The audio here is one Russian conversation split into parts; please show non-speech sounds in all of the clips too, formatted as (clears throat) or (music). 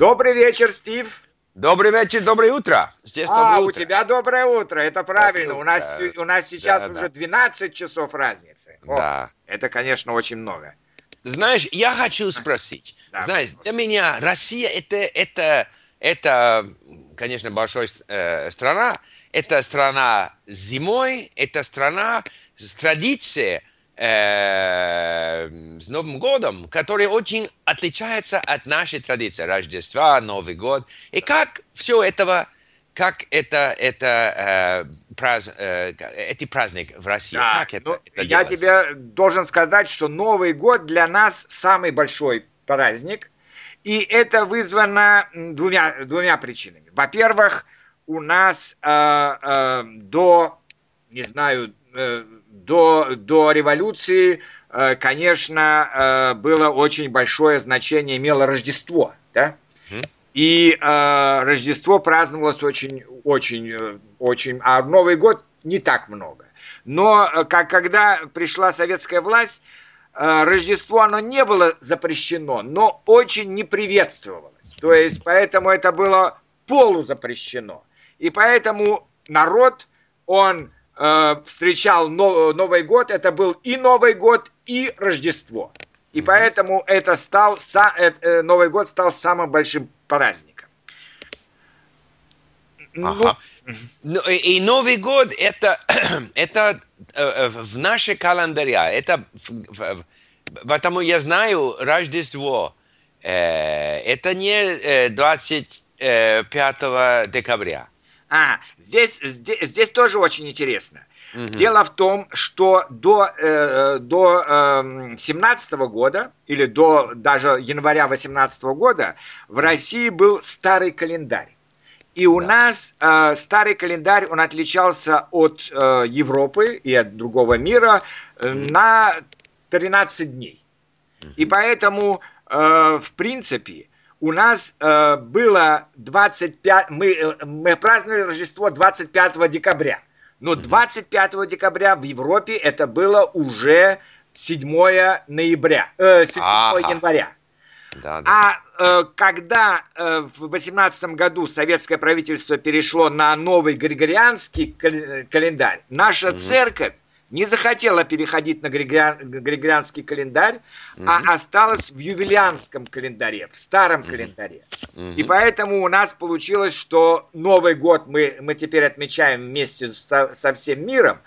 Добрый вечер, Стив. Добрый вечер, доброе утро. Здесь а, доброе утро. у тебя доброе утро, это правильно. У нас, у нас сейчас да, уже да. 12 часов разницы. О, да. Это, конечно, очень много. Знаешь, я хочу спросить. Да. Знаешь, для меня Россия это, это, это конечно, большая э, страна. Это страна зимой, это страна с традицией э, с Новым годом, который очень отличается от нашей традиции Рождества, Новый год. И как все этого, как это, это э, пraz, э, эти праздник в России? Да, как это, ну, это я делается? тебе должен сказать, что Новый год для нас самый большой праздник, и это вызвано двумя, двумя причинами. Во-первых, у нас э, э, до, не знаю, до, до революции, э, конечно, э, было очень большое значение, имело Рождество, да? И э, Рождество праздновалось очень, очень, очень, а Новый год не так много. Но как, когда пришла советская власть, Рождество, оно не было запрещено, но очень не приветствовалось. То есть, поэтому это было полузапрещено. И поэтому народ, он э, встречал Новый год, это был и Новый год, и Рождество. И поэтому это стал, э, Новый год стал самым большим праздником. Ну, ага. Ну, и Новый год это, (clears throat) это э, в нашей календаре, это потому я знаю Рождество, это не 25 декабря. А, здесь, здесь, здесь тоже очень интересно. Угу. Дело в том, что до, э, до э, 17 года, или до даже января 18 года, в России был старый календарь. И у да. нас э, старый календарь, он отличался от э, Европы и от другого мира э, на 13 дней. mm И поэтому, э, в принципе, у нас э, было 25, мы, э, мы праздновали Рождество 25 декабря. Но 25 декабря в Европе это было уже 7 ноября, э, 7 ага. января. Да, да. А э, когда э, в 18 году советское правительство перешло на новый григорианский календарь, наша угу. церковь не захотела переходить на григорианский календарь, угу. а осталась в ювелианском календаре, в старом угу. календаре. Угу. И поэтому у нас получилось, что Новый год мы, мы теперь отмечаем вместе со, со всем миром,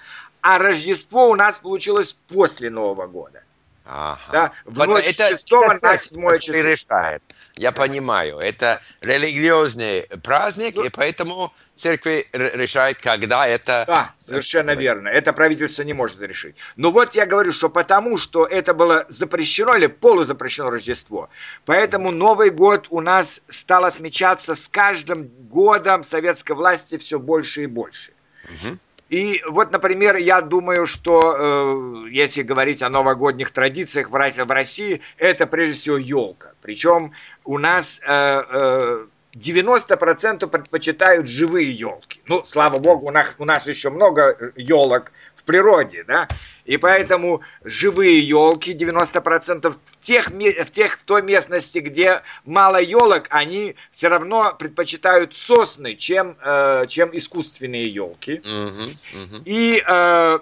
а Рождество у нас получилось после Нового года. Ага. Да, в вот ночь это, 6 это на 7 число. решает. Я понимаю. Это религиозный праздник, ну, и поэтому церковь решает, когда это... Да, совершенно верно. Это правительство не может решить. Но вот я говорю, что потому, что это было запрещено или полузапрещено Рождество, поэтому Новый год у нас стал отмечаться с каждым годом советской власти все больше и больше. Угу. И вот, например, я думаю, что э, если говорить о новогодних традициях в России, это прежде всего елка. Причем у нас э, э, 90% предпочитают живые елки. Ну, слава богу, у нас, у нас еще много елок в природе, да, и поэтому живые елки 90% в тех, в тех в той местности, где мало елок, они все равно предпочитают сосны, чем, э, чем искусственные елки. Uh-huh, uh-huh. И э,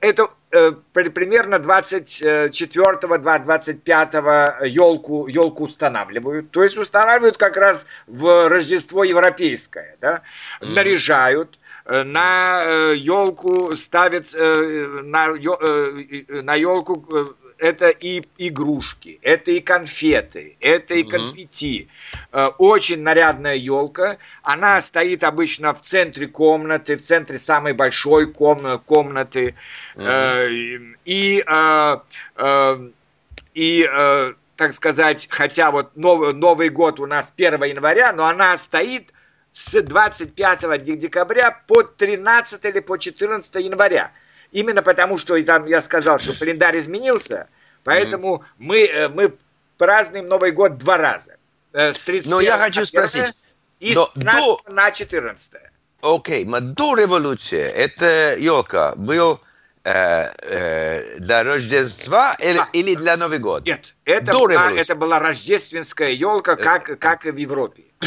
это э, примерно 24-25 елку, елку устанавливают. То есть устанавливают как раз в Рождество европейское. Да? Uh-huh. Наряжают на елку э, ставят, э, на, елку это и игрушки, это и конфеты, это и угу. конфетти. Очень нарядная елка. Она стоит обычно в центре комнаты, в центре самой большой комнаты. Угу. И, и так сказать, хотя вот Новый, Новый год у нас 1 января, но она стоит с 25 декабря по 13 или по 14 января. Именно потому, что там я сказал, что календарь изменился, поэтому mm-hmm. мы, э, мы празднуем Новый год два раза. Э, с 31 Но я хочу спросить. И с 13 до... на 14. Окей, okay, до революции эта елка был э, э, для Рождества или, а, или для Нового года? Нет, это, До была, это была рождественская елка, как, как и в Европе. (clears throat)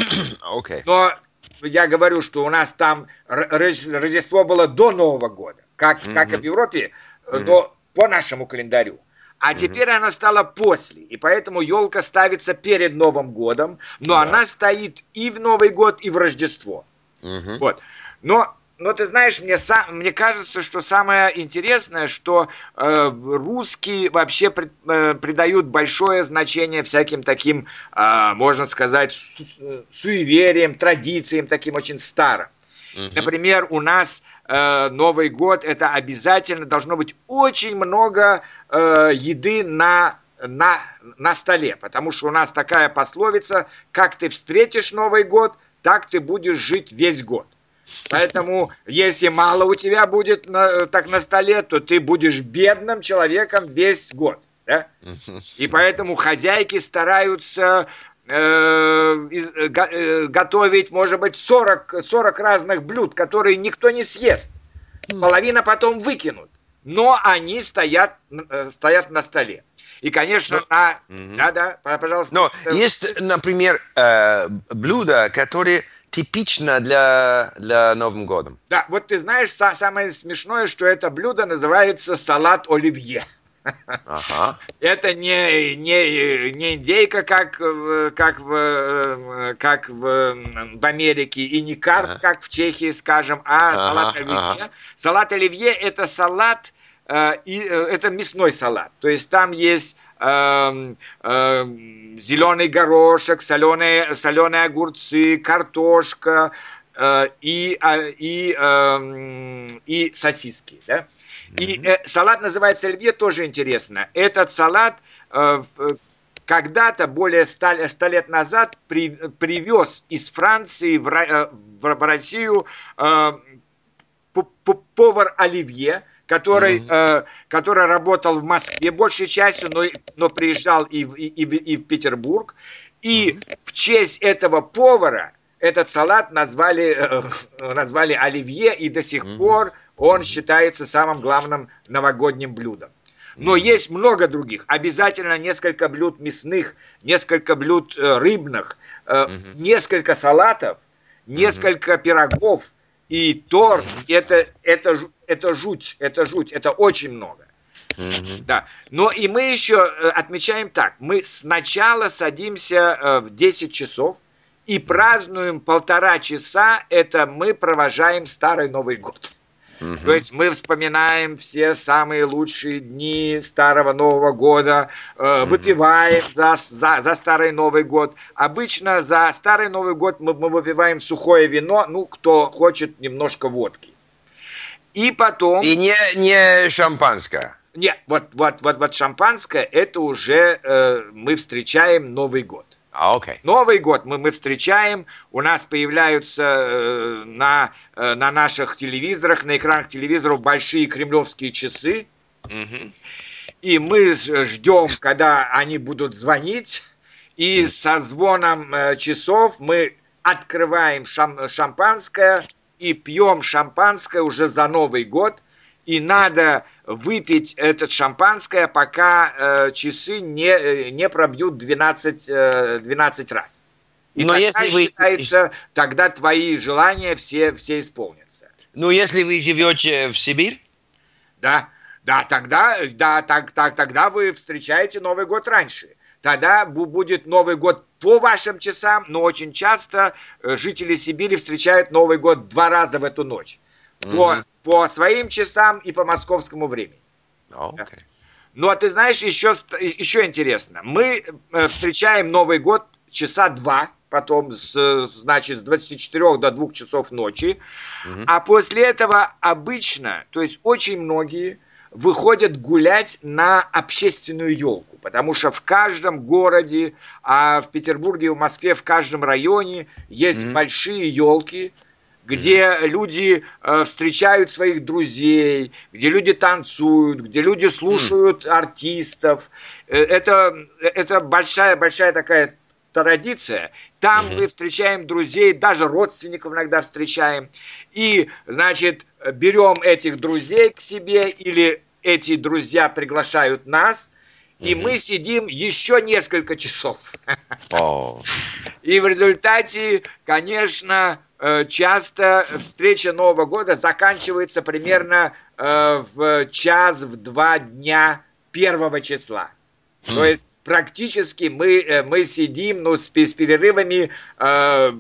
Okay. Но я говорю, что у нас там Рождество было до Нового года, как, mm-hmm. как и в Европе, mm-hmm. но по нашему календарю. А mm-hmm. теперь она стала после, и поэтому елка ставится перед Новым годом, но yeah. она стоит и в Новый год, и в Рождество. Mm-hmm. Вот. Но но ты знаешь, мне, сам, мне кажется, что самое интересное, что э, русские вообще пред, э, придают большое значение всяким таким, э, можно сказать, су суевериям, традициям, таким очень старым. Угу. Например, у нас э, Новый год это обязательно должно быть очень много э, еды на на, на столе, потому что у нас такая пословица, как ты встретишь Новый год, так ты будешь жить весь год. Поэтому, если мало у тебя будет на, так на столе, то ты будешь бедным человеком весь год. Да? И поэтому хозяйки стараются э, э, э готовить, может быть, 40, 40 разных блюд, которые никто не съест. Половина потом выкинут. Но они стоят, стоят на столе. И, конечно, Но, на... угу. Да, да, пожалуйста. Но есть, например, э, блюда, которые типично для, для Новым годом. Да, вот ты знаешь, самое смешное, что это блюдо называется салат оливье. Ага. Это не, не, не индейка, как, как, в, как в, в Америке, и не карп, ага. как в Чехии, скажем, а ага, салат оливье. Ага. Салат оливье – это салат, э, и, э, это мясной салат. То есть там есть э, э, зеленый горошек, соленые, соленые огурцы, картошка э, и, э, и, э, и сосиски. Да? И э, салат называется оливье, тоже интересно. Этот салат э, когда-то, более ста, ста лет назад, при, привез из Франции в, э, в, в Россию э, повар Оливье, который, mm-hmm. э, который работал в Москве большей частью, но, но приезжал и в, и, и, и в Петербург. И mm-hmm. в честь этого повара этот салат назвали, э, назвали оливье, и до сих mm-hmm. пор он считается самым главным новогодним блюдом. Но mm-hmm. есть много других. Обязательно несколько блюд мясных, несколько блюд э, рыбных, э, mm-hmm. несколько салатов, несколько mm-hmm. пирогов и торт. Это, это, это жуть, это жуть, это очень много. Mm-hmm. Да. Но и мы еще э, отмечаем так. Мы сначала садимся э, в 10 часов и празднуем полтора часа. Это мы провожаем Старый Новый год. Угу. То есть мы вспоминаем все самые лучшие дни Старого Нового года, э, угу. выпиваем за, за, за Старый Новый год. Обычно за Старый Новый год мы, мы выпиваем сухое вино, ну, кто хочет немножко водки. И потом... И не, не шампанское. Нет, вот, вот, вот, вот шампанское, это уже э, мы встречаем Новый год. А, окей. Новый год мы, мы встречаем, у нас появляются э, на, э, на наших телевизорах, на экранах телевизоров большие кремлевские часы. Mm-hmm. И мы ждем, когда они будут звонить, и mm-hmm. со звоном э, часов мы открываем шам- шампанское, и пьем шампанское уже за Новый год, и надо выпить это шампанское, пока э, часы не, э, не пробьют 12, э, 12 раз. И Но тогда если считается, вы... тогда твои желания все, все исполнятся. Ну, если вы живете в Сибирь? Да, да, тогда, да, так, так, тогда вы встречаете Новый год раньше тогда будет Новый год по вашим часам, но очень часто э, жители Сибири встречают Новый год два раза в эту ночь. По, mm-hmm. По своим часам и по московскому времени. Okay. Ну, а ты знаешь, еще, еще интересно. Мы э, встречаем Новый год часа два, потом, с, значит, с 24 до 2 часов ночи. Mm-hmm. А после этого обычно, то есть очень многие выходят гулять на общественную елку, потому что в каждом городе, а в Петербурге и в Москве в каждом районе есть mm-hmm. большие елки, где люди э, встречают своих друзей, где люди танцуют, где люди слушают mm-hmm. артистов. Э, это, это большая, большая такая традиция. Там mm-hmm. мы встречаем друзей, даже родственников иногда встречаем. И, значит, берем этих друзей к себе, или эти друзья приглашают нас, и угу. мы сидим еще несколько часов. Oh. И в результате, конечно, часто встреча Нового года заканчивается примерно э, в час, в два дня первого числа. Mm. То есть практически мы, э, мы сидим ну, с, с перерывами э,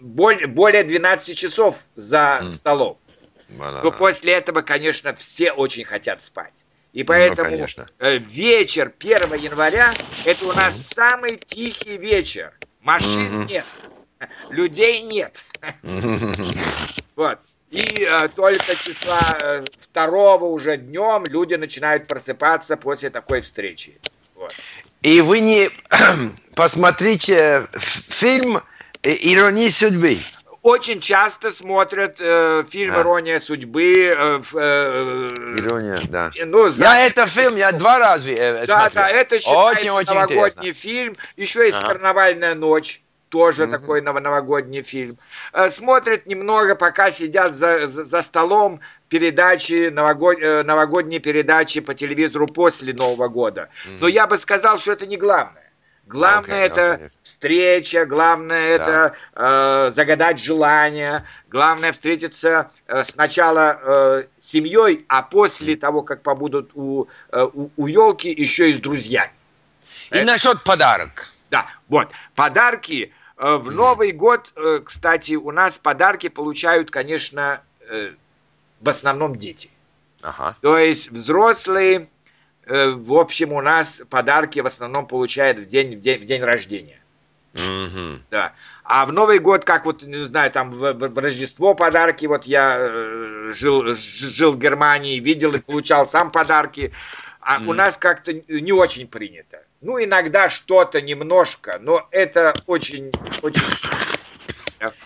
более 12 часов за mm. столом. Mm. Но после этого, конечно, все очень хотят спать. И поэтому ну, вечер 1 января это у нас mm самый тихий вечер. Машин mm-hmm. нет, людей нет. (laughs) Вот. И э, только числа э, второго уже днем люди начинают просыпаться после такой встречи. Вот. И вы не (clears throat) посмотрите фильм «Ирония судьбы» очень часто смотрят э, фильм а. «Ирония судьбы». Э, э, Ирония, да. Ну, за... Я это фильм, я два раза э, Да, смотрел. да, это считается очень, очень новогодний интересно. фильм. Еще есть ага. «Карнавальная ночь». Тоже mm-hmm. такой новогодний фильм. Э, смотрят немного, пока сидят за, за, за столом передачи, новогод, э, новогодние передачи по телевизору после Нового года. Mm-hmm. Но я бы сказал, что это не главное. Главное okay, это okay. встреча, главное да. это э, загадать желание, главное встретиться э, сначала э, с семьей, а после mm. того, как побудут у, э, у, у елки, еще и с друзьями. И это... насчет подарок. Да, вот, подарки. Э, в. Новый год, э, кстати, у нас подарки получают, конечно, э, в основном дети. Ага. То есть взрослые в общем, у нас подарки в основном получают в день, в день, в день рождения. Mm-hmm. Да. А в Новый год, как вот, не знаю, там в, в Рождество подарки, вот я жил, жил в Германии, видел и получал сам подарки, а у нас как-то не очень принято. Ну, иногда что-то немножко, но это очень, очень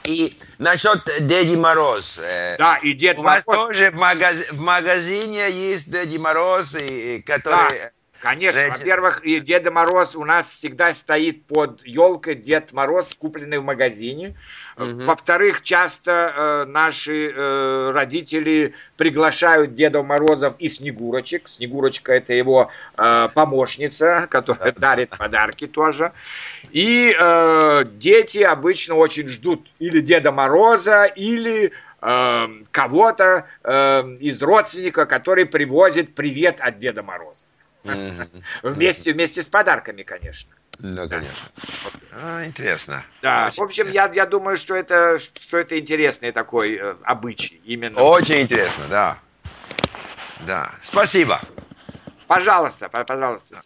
и насчет Деди Мороз. Э, да, и Дед У Мороз. вас тоже в, магаз... в магазине есть Деди Мороз, и, который... Да. Конечно, во-первых, и Деда Мороз у нас всегда стоит под елкой Дед Мороз, купленный в магазине. Угу. Во-вторых, часто э, наши э, родители приглашают Деда Морозов и Снегурочек. Снегурочка это его э, помощница, которая дарит подарки тоже. И э, дети обычно очень ждут или Деда Мороза, или э, кого-то э, из родственника, который привозит привет от Деда Мороза. Вместе, вместе с подарками, конечно. Да, конечно. А, интересно. Да, Очень в общем, я, я думаю, что это, что это интересный такой э, обычай. Именно. Очень интересно, да. Да. Спасибо. Пожалуйста, пожалуйста.